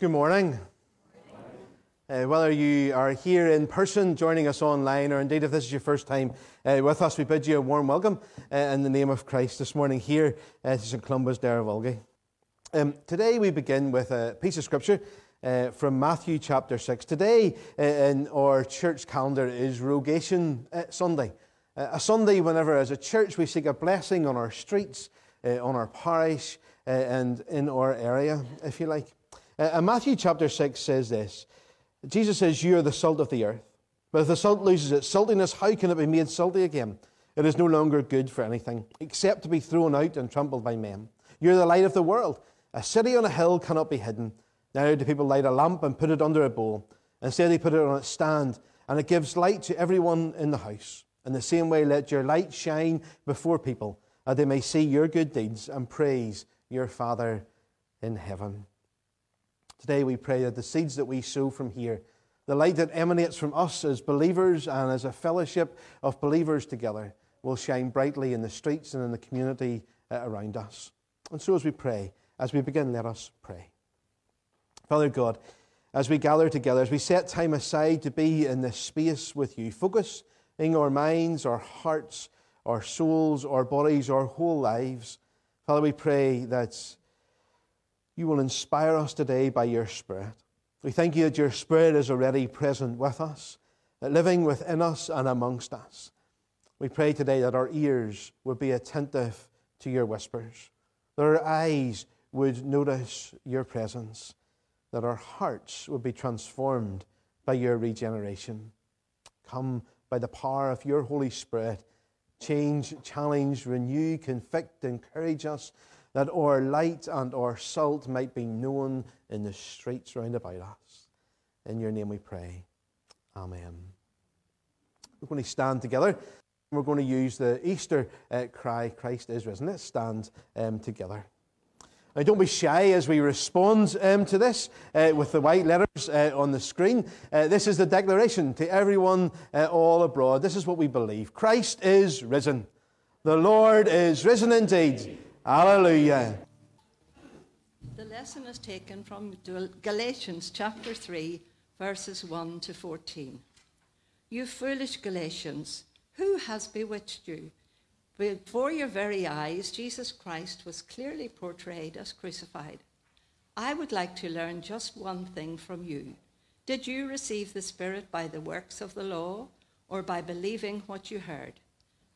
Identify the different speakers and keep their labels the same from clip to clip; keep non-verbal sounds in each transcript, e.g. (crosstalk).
Speaker 1: Good morning. Uh, whether you are here in person, joining us online, or indeed if this is your first time uh, with us, we bid you a warm welcome uh, in the name of Christ this morning here at St Columba's Derryvolgie. Um, today we begin with a piece of scripture uh, from Matthew chapter 6. Today uh, in our church calendar is Rogation uh, Sunday. a Sunday whenever, as a church, we seek a blessing on our streets, on our parish, and in our area, if you like. Uh, and Matthew chapter 6 says this Jesus says, You are the salt of the earth. But if the salt loses its saltiness, how can it be made salty again? It is no longer good for anything, except to be thrown out and trampled by men. You're the light of the world. A city on a hill cannot be hidden. Now do people light a lamp and put it under a bowl. Instead, they put it on its stand, and it gives light to everyone in the house. In the same way, let your light shine before people, that they may see your good deeds and praise your Father in heaven. Today we pray that the seeds that we sow from here, the light that emanates from us as believers and as a fellowship of believers together, will shine brightly in the streets and in the community uh, around us. And so as we pray, as we begin, let us pray. Father God, as we gather together, as we set time aside to be in this space with you, focusing our minds, our hearts, our souls, our bodies, our whole lives, Father, we pray that you will inspire us today by your Spirit. We thank you that your Spirit is already present with us, living within us and amongst us. We pray today that our ears would be attentive to your whispers, that our eyes would notice your presence, that our hearts would be transformed by your regeneration. Come by the power of your Holy Spirit, change, challenge, renew, convict, encourage us that our light and our salt might be known in the streets round about us. In your name we pray. Amen. We're going to stand together. We're going to use the Easter uh, cry, Christ is risen. Let's stand um, together. Now, don't be shy as we respond um, to this uh, with the white letters uh, on the screen. Uh, this is the declaration to everyone uh, all abroad. This is what we believe Christ is risen. The Lord is risen indeed. Hallelujah.
Speaker 2: The lesson is taken from Galatians chapter 3, verses 1 to 14. You foolish Galatians, who has bewitched you? Before your very eyes, Jesus Christ was clearly portrayed as crucified. I would like to learn just one thing from you. Did you receive the Spirit by the works of the law or by believing what you heard?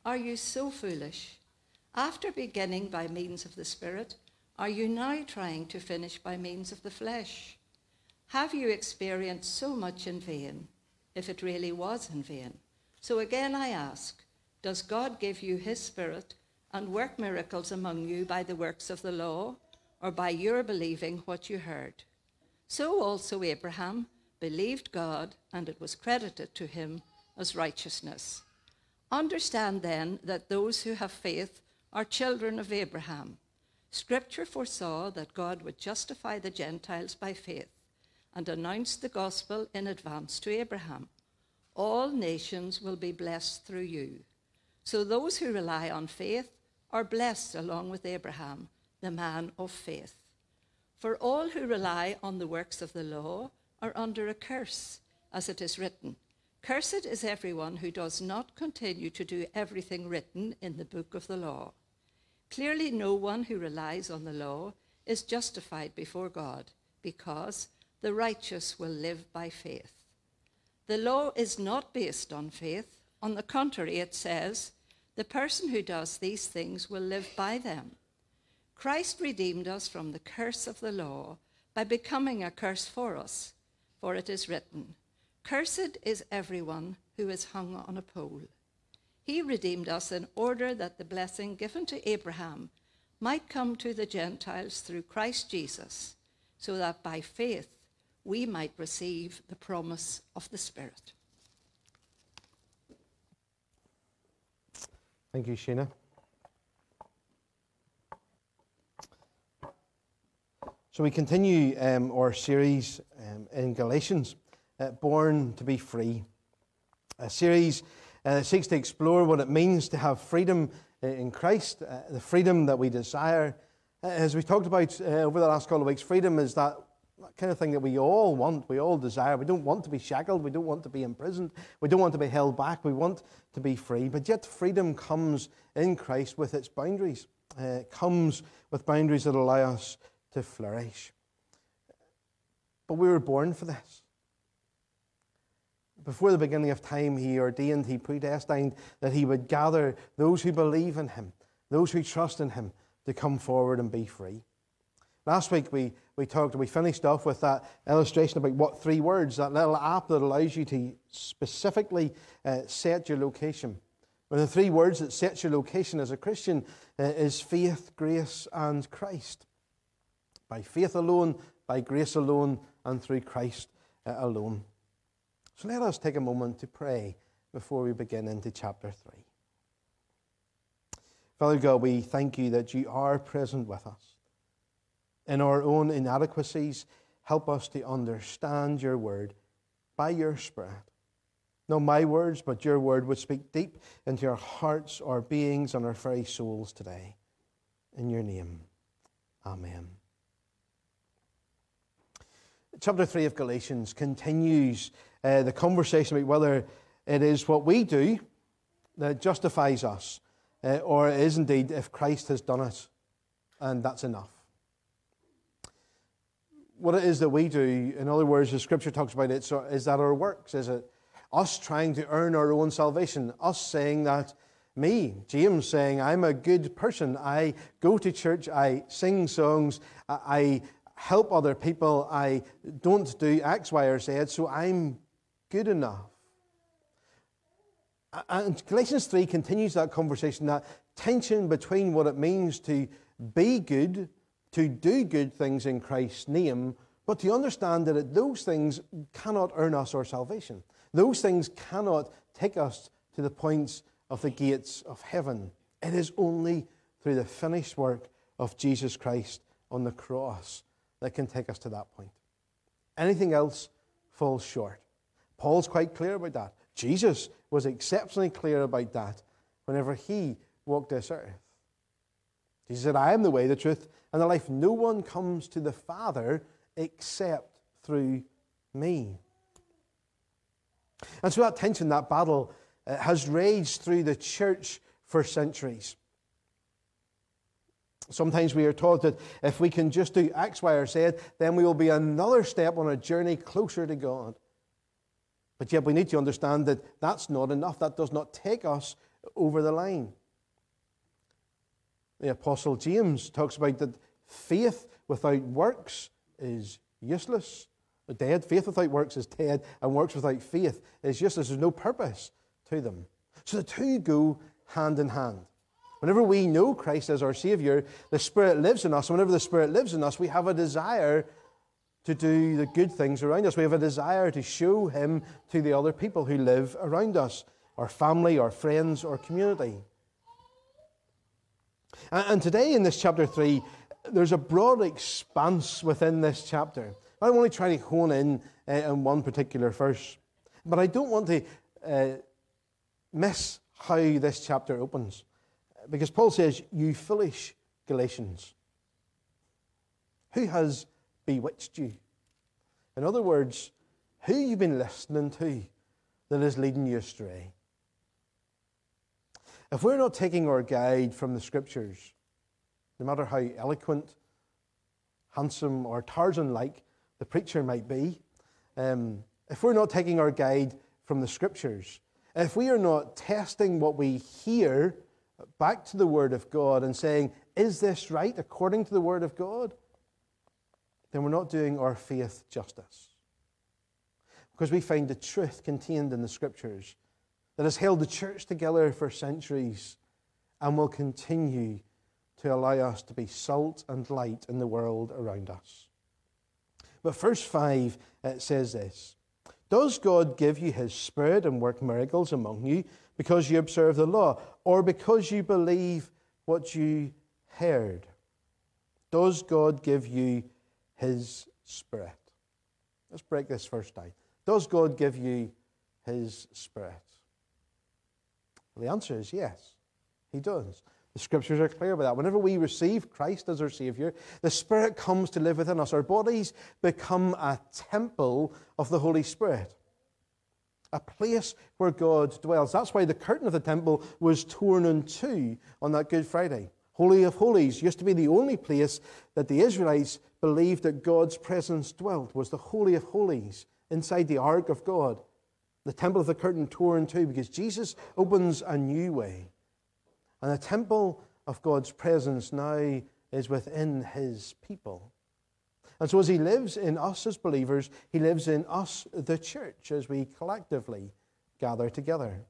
Speaker 2: Are you so foolish? After beginning by means of the Spirit, are you now trying to finish by means of the flesh? Have you experienced so much in vain, if it really was in vain? So again I ask, does God give you his Spirit and work miracles among you by the works of the law, or by your believing what you heard? So also Abraham believed God, and it was credited to him as righteousness. Understand then that those who have faith are children of Abraham. Scripture foresaw that God would justify the Gentiles by faith and announced the gospel in advance to Abraham. All nations will be blessed through you. So those who rely on faith are blessed along with Abraham, the man of faith. For all who rely on the works of the law are under a curse, as it is written Cursed is everyone who does not continue to do everything written in the book of the law. Clearly, no one who relies on the law is justified before God, because the righteous will live by faith. The law is not based on faith. On the contrary, it says, the person who does these things will live by them. Christ redeemed us from the curse of the law by becoming a curse for us, for it is written, Cursed is everyone who is hung on a pole. He redeemed us in order that the blessing given to Abraham might come to the Gentiles through Christ Jesus, so that by faith we might receive the promise of the Spirit.
Speaker 1: Thank you, Sheena. So we continue um, our series um, in Galatians, uh, Born to be Free, a series uh, seeks to explore what it means to have freedom uh, in Christ, uh, the freedom that we desire. Uh, as we talked about uh, over the last couple of weeks, freedom is that that kind of thing that we all want, we all desire. We don't want to be shackled, we don't want to be imprisoned, we don't want to be held back, we want to be free. But yet, freedom comes in Christ with its boundaries, uh, it comes with boundaries that allow us to flourish. But we were born for this. Before the beginning of time, he ordained, he predestined that he would gather those who believe in him, those who trust in him, to come forward and be free. Last week we, we talked, we finished off with that illustration about what three words, that little app that allows you to specifically uh, set your location. Well, the three words that sets your location as a Christian uh, is faith, grace, and Christ. By faith alone, by grace alone, and through Christ uh, alone. So let us take a moment to pray before we begin into chapter 3. Father God, we thank you that you are present with us. In our own inadequacies, help us to understand your word by your Spirit. Not my words, but your word would speak deep into our hearts, our beings, and our very souls today. In your name, amen. Chapter 3 of Galatians continues uh, the conversation about whether it is what we do that justifies us, uh, or it is indeed if Christ has done it, and that's enough what it is that we do, in other words, the scripture talks about it, so is that our works? Is it us trying to earn our own salvation? Us saying that, me, James, saying, I'm a good person. I go to church, I sing songs, I help other people, I don't do X, Y, or Z, so I'm good enough. And Galatians 3 continues that conversation, that tension between what it means to be good to do good things in Christ's name, but to understand that those things cannot earn us our salvation. Those things cannot take us to the points of the gates of heaven. It is only through the finished work of Jesus Christ on the cross that can take us to that point. Anything else falls short. Paul's quite clear about that. Jesus was exceptionally clear about that whenever he walked this earth. He said, I am the way, the truth, and the life. No one comes to the Father except through me. And so that tension, that battle, uh, has raged through the church for centuries. Sometimes we are taught that if we can just do X, Y, or Z, then we will be another step on a journey closer to God. But yet we need to understand that that's not enough. That does not take us over the line. The Apostle James talks about that faith without works is useless. Dead. Faith without works is dead, and works without faith is useless. There's no purpose to them. So the two go hand in hand. Whenever we know Christ as our Savior, the Spirit lives in us. Whenever the Spirit lives in us, we have a desire to do the good things around us. We have a desire to show Him to the other people who live around us our family, our friends, our community. And today in this chapter 3, there's a broad expanse within this chapter. I'm only trying to hone in uh, on one particular verse. But I don't want to uh, miss how this chapter opens. Because Paul says, You foolish Galatians, who has bewitched you? In other words, who you've been listening to that is leading you astray? If we're not taking our guide from the scriptures, no matter how eloquent, handsome, or Tarzan like the preacher might be, um, if we're not taking our guide from the scriptures, if we are not testing what we hear back to the Word of God and saying, is this right according to the Word of God? Then we're not doing our faith justice. Because we find the truth contained in the Scriptures that has held the church together for centuries and will continue to allow us to be salt and light in the world around us. But verse 5 it says this Does God give you his Spirit and work miracles among you because you observe the law, or because you believe what you heard? Does God give you his Spirit? Let's break this first down. Does God give you his Spirit? Well, the answer is yes, he does. The scriptures are clear about that. Whenever we receive Christ as our Savior, the Spirit comes to live within us. Our bodies become a temple of the Holy Spirit, a place where God dwells. That's why the curtain of the temple was torn in two on that Good Friday. Holy of Holies used to be the only place that the Israelites believed that God's presence dwelt, was the Holy of Holies inside the ark of God. The temple of the curtain tore in two because Jesus opens a new way. And the temple of God's presence now is within his people. And so, as he lives in us as believers, he lives in us, the church, as we collectively gather together.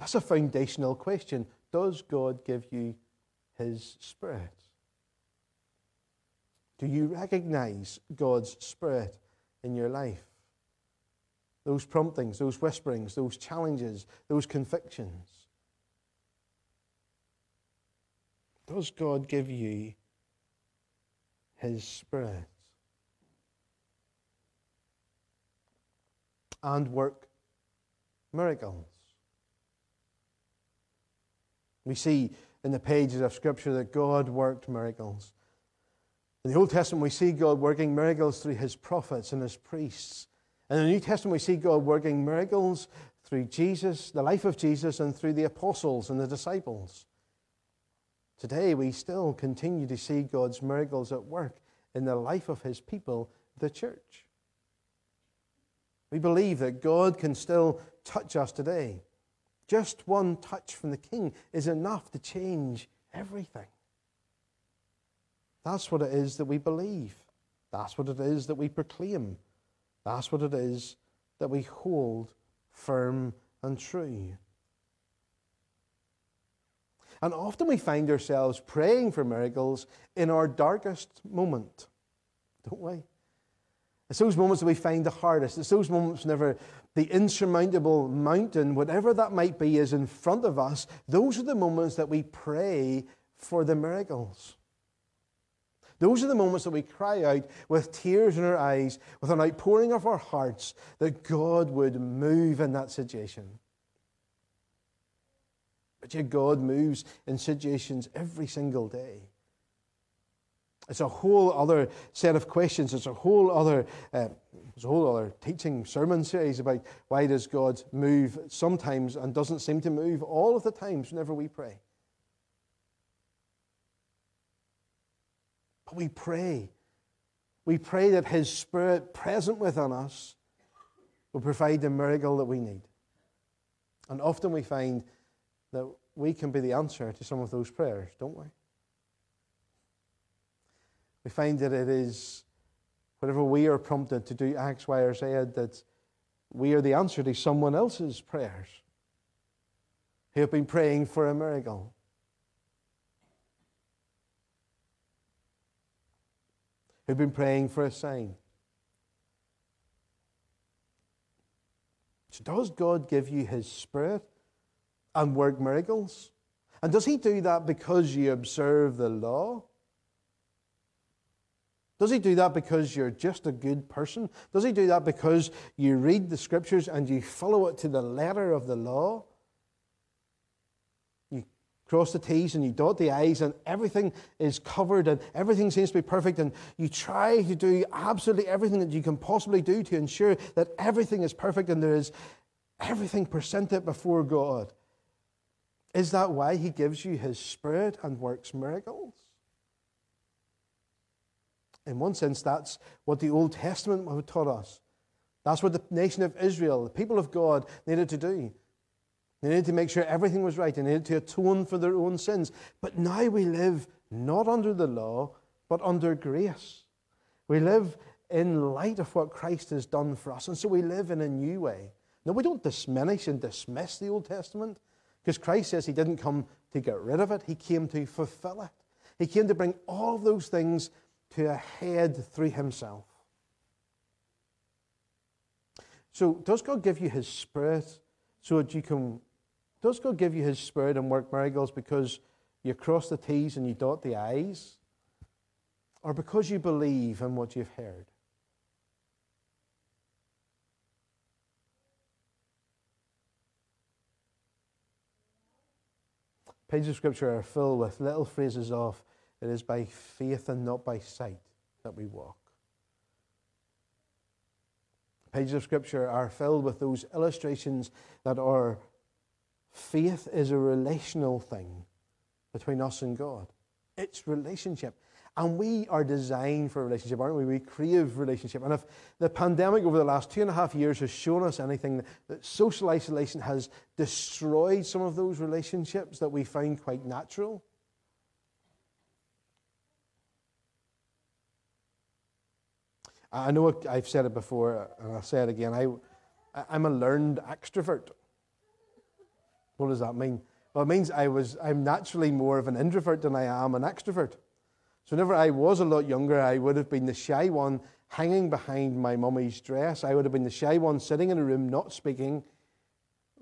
Speaker 1: That's a foundational question. Does God give you his Spirit? Do you recognize God's Spirit in your life? Those promptings, those whisperings, those challenges, those convictions. Does God give you His Spirit? And work miracles. We see in the pages of Scripture that God worked miracles. In the Old Testament, we see God working miracles through his prophets and his priests. In the New Testament, we see God working miracles through Jesus, the life of Jesus, and through the apostles and the disciples. Today, we still continue to see God's miracles at work in the life of his people, the church. We believe that God can still touch us today. Just one touch from the King is enough to change everything. That's what it is that we believe. That's what it is that we proclaim. That's what it is that we hold firm and true. And often we find ourselves praying for miracles in our darkest moment, don't we? It's those moments that we find the hardest. It's those moments whenever the insurmountable mountain, whatever that might be, is in front of us. Those are the moments that we pray for the miracles. Those are the moments that we cry out with tears in our eyes, with an outpouring of our hearts, that God would move in that situation. But yet, God moves in situations every single day. It's a whole other set of questions. It's a whole other, uh, it's a whole other teaching sermon series about why does God move sometimes and doesn't seem to move all of the times whenever we pray. But we pray. We pray that His Spirit present within us will provide the miracle that we need. And often we find that we can be the answer to some of those prayers, don't we? We find that it is whenever we are prompted to do X, Y, or Z, that we are the answer to someone else's prayers who have been praying for a miracle. who've been praying for a sign. So does God give you His Spirit and work miracles? And does He do that because you observe the law? Does He do that because you're just a good person? Does He do that because you read the Scriptures and you follow it to the letter of the law? You cross the T's and you dot the I's, and everything is covered and everything seems to be perfect, and you try to do absolutely everything that you can possibly do to ensure that everything is perfect and there is everything presented before God. Is that why He gives you His Spirit and works miracles? In one sense, that's what the Old Testament taught us. That's what the nation of Israel, the people of God, needed to do. They needed to make sure everything was right. They needed to atone for their own sins. But now we live not under the law, but under grace. We live in light of what Christ has done for us. And so we live in a new way. Now, we don't diminish and dismiss the Old Testament because Christ says he didn't come to get rid of it, he came to fulfill it. He came to bring all those things to a head through himself. So, does God give you his Spirit so that you can does God give you His Spirit and work miracles because you cross the T's and you dot the I's? Or because you believe in what you've heard? Pages of Scripture are filled with little phrases of, it is by faith and not by sight that we walk. Pages of Scripture are filled with those illustrations that our faith is a relational thing between us and God. It's relationship. And we are designed for relationship, aren't we? We crave relationship. And if the pandemic over the last two and a half years has shown us anything, that social isolation has destroyed some of those relationships that we find quite natural. I know I've said it before, and I'll say it again. I, I'm a learned extrovert. What does that mean? Well, it means I was, I'm naturally more of an introvert than I am an extrovert. So whenever I was a lot younger, I would have been the shy one hanging behind my mummy's dress. I would have been the shy one sitting in a room not speaking.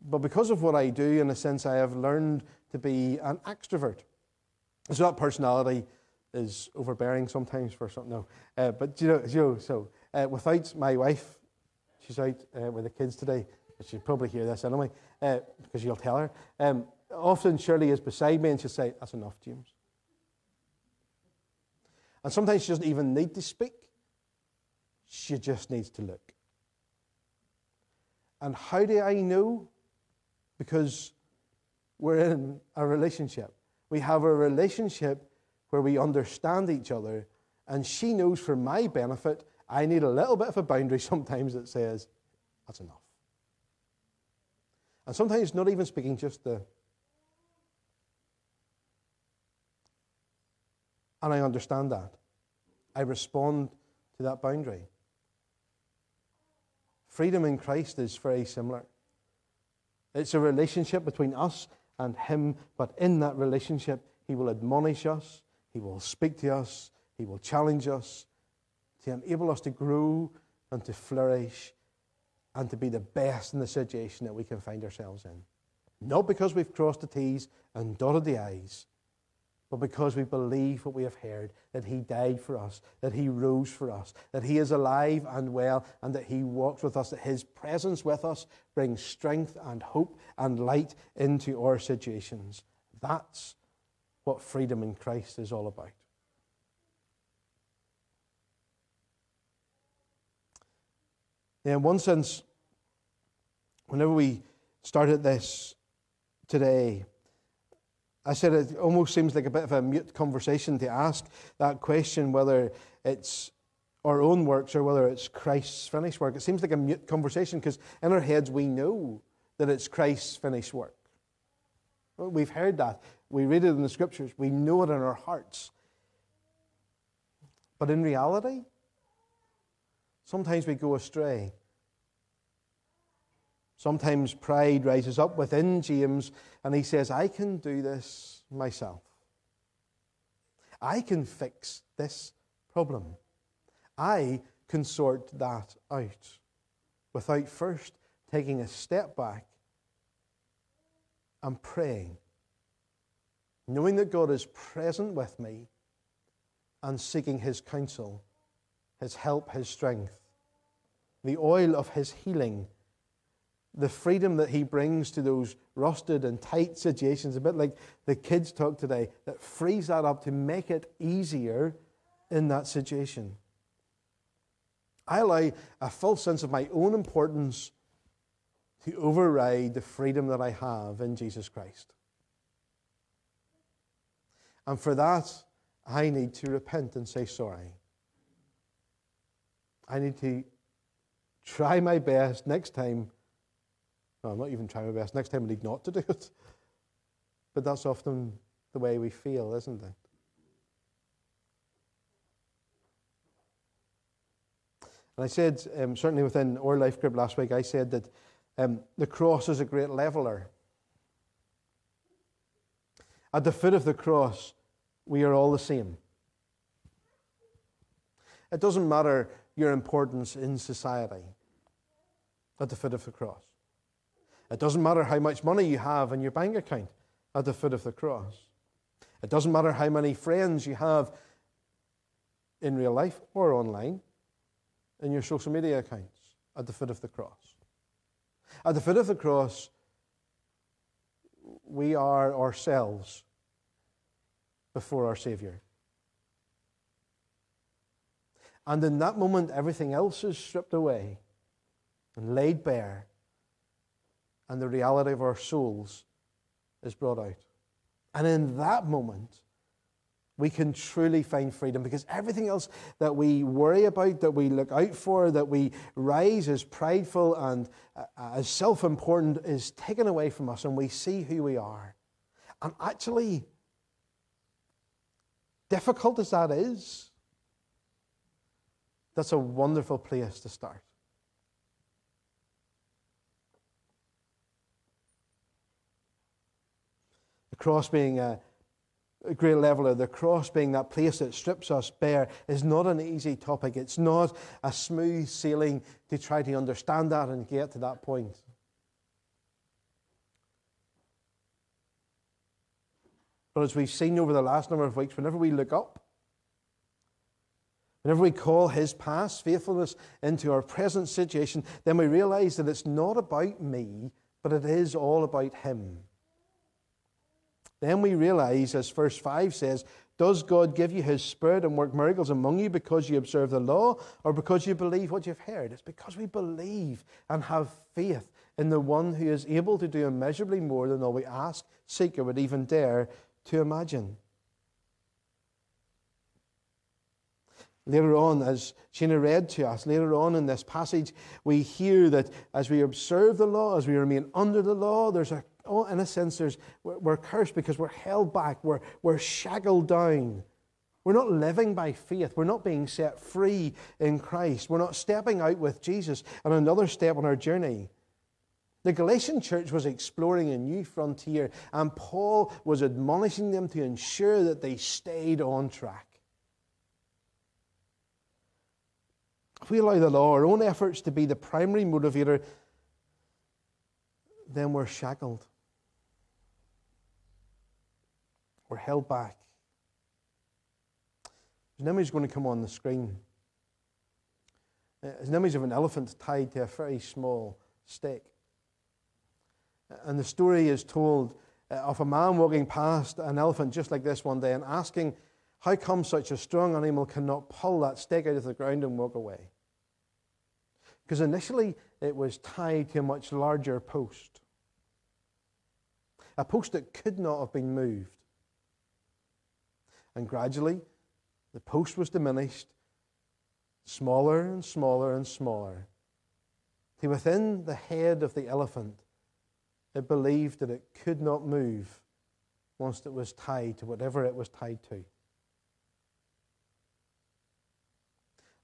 Speaker 1: But because of what I do, in a sense, I have learned to be an extrovert. So that personality is overbearing sometimes for something. No, uh, but you know, you know so uh, without my wife, she's out uh, with the kids today. She'll probably hear this anyway, uh, because you'll tell her. Um, often Shirley is beside me and she'll say, "That's enough, James." And sometimes she doesn't even need to speak, she just needs to look. And how do I know? Because we're in a relationship. We have a relationship where we understand each other, and she knows for my benefit, I need a little bit of a boundary (laughs) sometimes that says, that's enough. And sometimes not even speaking, just the And I understand that. I respond to that boundary. Freedom in Christ is very similar. It's a relationship between us and Him, but in that relationship, He will admonish us, He will speak to us, He will challenge us to enable us to grow and to flourish and to be the best in the situation that we can find ourselves in. Not because we've crossed the T's and dotted the I's, but because we believe what we have heard that He died for us, that He rose for us, that He is alive and well, and that He walks with us, that His presence with us brings strength and hope and light into our situations. That's what freedom in Christ is all about. in one sense, whenever we started this today, I said it almost seems like a bit of a mute conversation to ask that question whether it's our own works or whether it's Christ's finished work. It seems like a mute conversation because in our heads we know that it's Christ's finished work. We've heard that. We read it in the scriptures. We know it in our hearts. But in reality, sometimes we go astray. Sometimes pride rises up within James and he says, I can do this myself. I can fix this problem. I can sort that out without first taking a step back and praying, knowing that God is present with me and seeking his counsel, his help, his strength, the oil of his healing the freedom that he brings to those rusted and tight situations, a bit like the kids talk today, that frees that up to make it easier in that situation. I allow a full sense of my own importance to override the freedom that I have in Jesus Christ. And for that, I need to repent and say sorry. I need to try my best next time well, I'm not even trying my best. Next time I need not to do it. But that's often the way we feel, isn't it? And I said, um, certainly within our life group last week, I said that um, the cross is a great leveler. At the foot of the cross, we are all the same. It doesn't matter your importance in society at the foot of the cross. It doesn't matter how much money you have in your bank account at the foot of the cross. It doesn't matter how many friends you have in real life or online in your social media accounts at the foot of the cross. At the foot of the cross, we are ourselves before our Savior. And in that moment, everything else is stripped away and laid bare, and the reality of our souls is brought out. And in that moment, we can truly find freedom because everything else that we worry about, that we look out for, that we rise as prideful and uh, as self important is taken away from us and we see who we are. And actually, difficult as that is, that's a wonderful place to start. The cross being a a great leveler, the cross being that place that strips us bare is not an easy topic. It's not a smooth sailing to try to understand that and get to that point. But as we've seen over the last number of weeks, whenever we look up, whenever we call His past faithfulness into our present situation, then we realize that it's not about me, but it is all about Him. Then we realize, as verse 5 says, does God give you his spirit and work miracles among you because you observe the law or because you believe what you've heard? It's because we believe and have faith in the one who is able to do immeasurably more than all we ask, seek, or would even dare to imagine. Later on, as Sheena read to us, later on in this passage, we hear that as we observe the law, as we remain under the law, there's a oh, in a sense, there's, we're, we're cursed because we're held back, we're, we're shackled down. We're not living by faith. We're not being set free in Christ. We're not stepping out with Jesus on another step on our journey. The Galatian church was exploring a new frontier, and Paul was admonishing them to ensure that they stayed on track. If we allow the law, our own efforts to be the primary motivator, then we're shackled. We're held back. There's an image going to come on the screen. Uh, it's an image of an elephant tied to a very small stake. And the story is told uh, of a man walking past an elephant just like this one day and asking, How come such a strong animal cannot pull that stake out of the ground and walk away? Because initially it was tied to a much larger post, a post that could not have been moved. And gradually, the post was diminished, smaller and smaller and smaller, till within the head of the elephant, it believed that it could not move once it was tied to whatever it was tied to.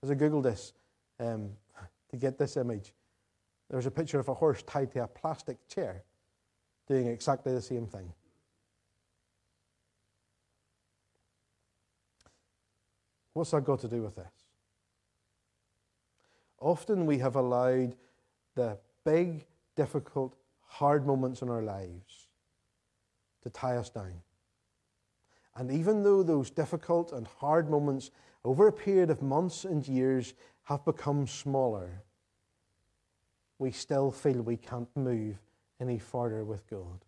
Speaker 1: As I googled this um, (laughs) to get this image, there was a picture of a horse tied to a plastic chair doing exactly the same thing. What's that got to do with this? Often we have allowed the big, difficult, hard moments in our lives to tie us down. And even though those difficult and hard moments over a period of months and years have become smaller, we still feel we can't move any farther with God.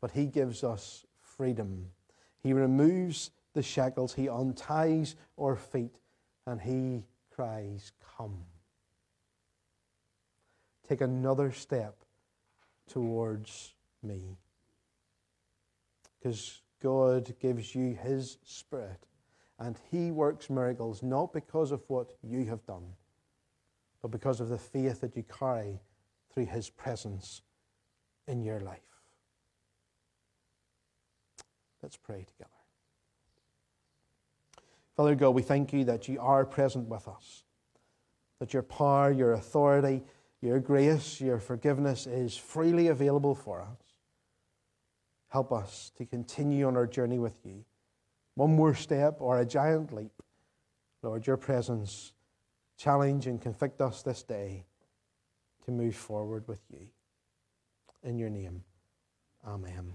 Speaker 1: But He gives us freedom he removes the shackles, he unties our feet, and he cries, Come. Take another step towards me. Because God gives you his spirit, and he works miracles not because of what you have done, but because of the faith that you carry through his presence in your life. Let's pray together. Father God, we thank you that you are present with us, that your power, your authority, your grace, your forgiveness is freely available for us. Help us to continue on our journey with you. One more step or a giant leap. Lord, your presence challenge and convict us this day to move forward with you. In your name, amen.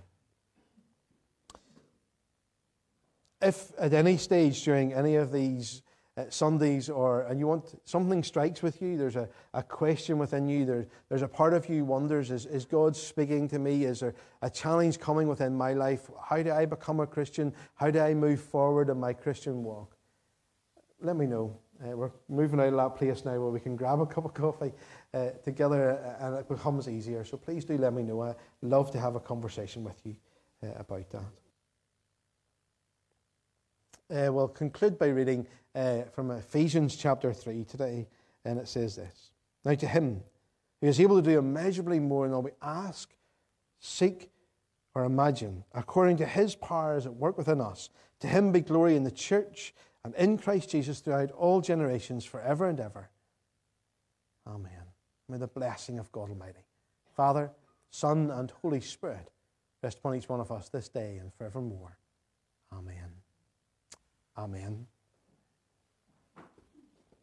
Speaker 1: If at any stage during any of these Sundays, or and you want something strikes with you, there's a, a question within you, there, there's a part of you wonders, is, is God speaking to me? Is there a challenge coming within my life? How do I become a Christian? How do I move forward in my Christian walk? Let me know. Uh, we're moving out of that place now where we can grab a cup of coffee uh, together uh, and it becomes easier. So please do let me know. I'd love to have a conversation with you uh, about that. Uh, we'll conclude by reading uh, from Ephesians chapter 3 today, and it says this Now, to him who is able to do immeasurably more than all we ask, seek, or imagine, according to his powers at work within us, to him be glory in the church and in Christ Jesus throughout all generations, forever and ever. Amen. May the blessing of God Almighty, Father, Son, and Holy Spirit rest upon each one of us this day and forevermore. Amen. Amen.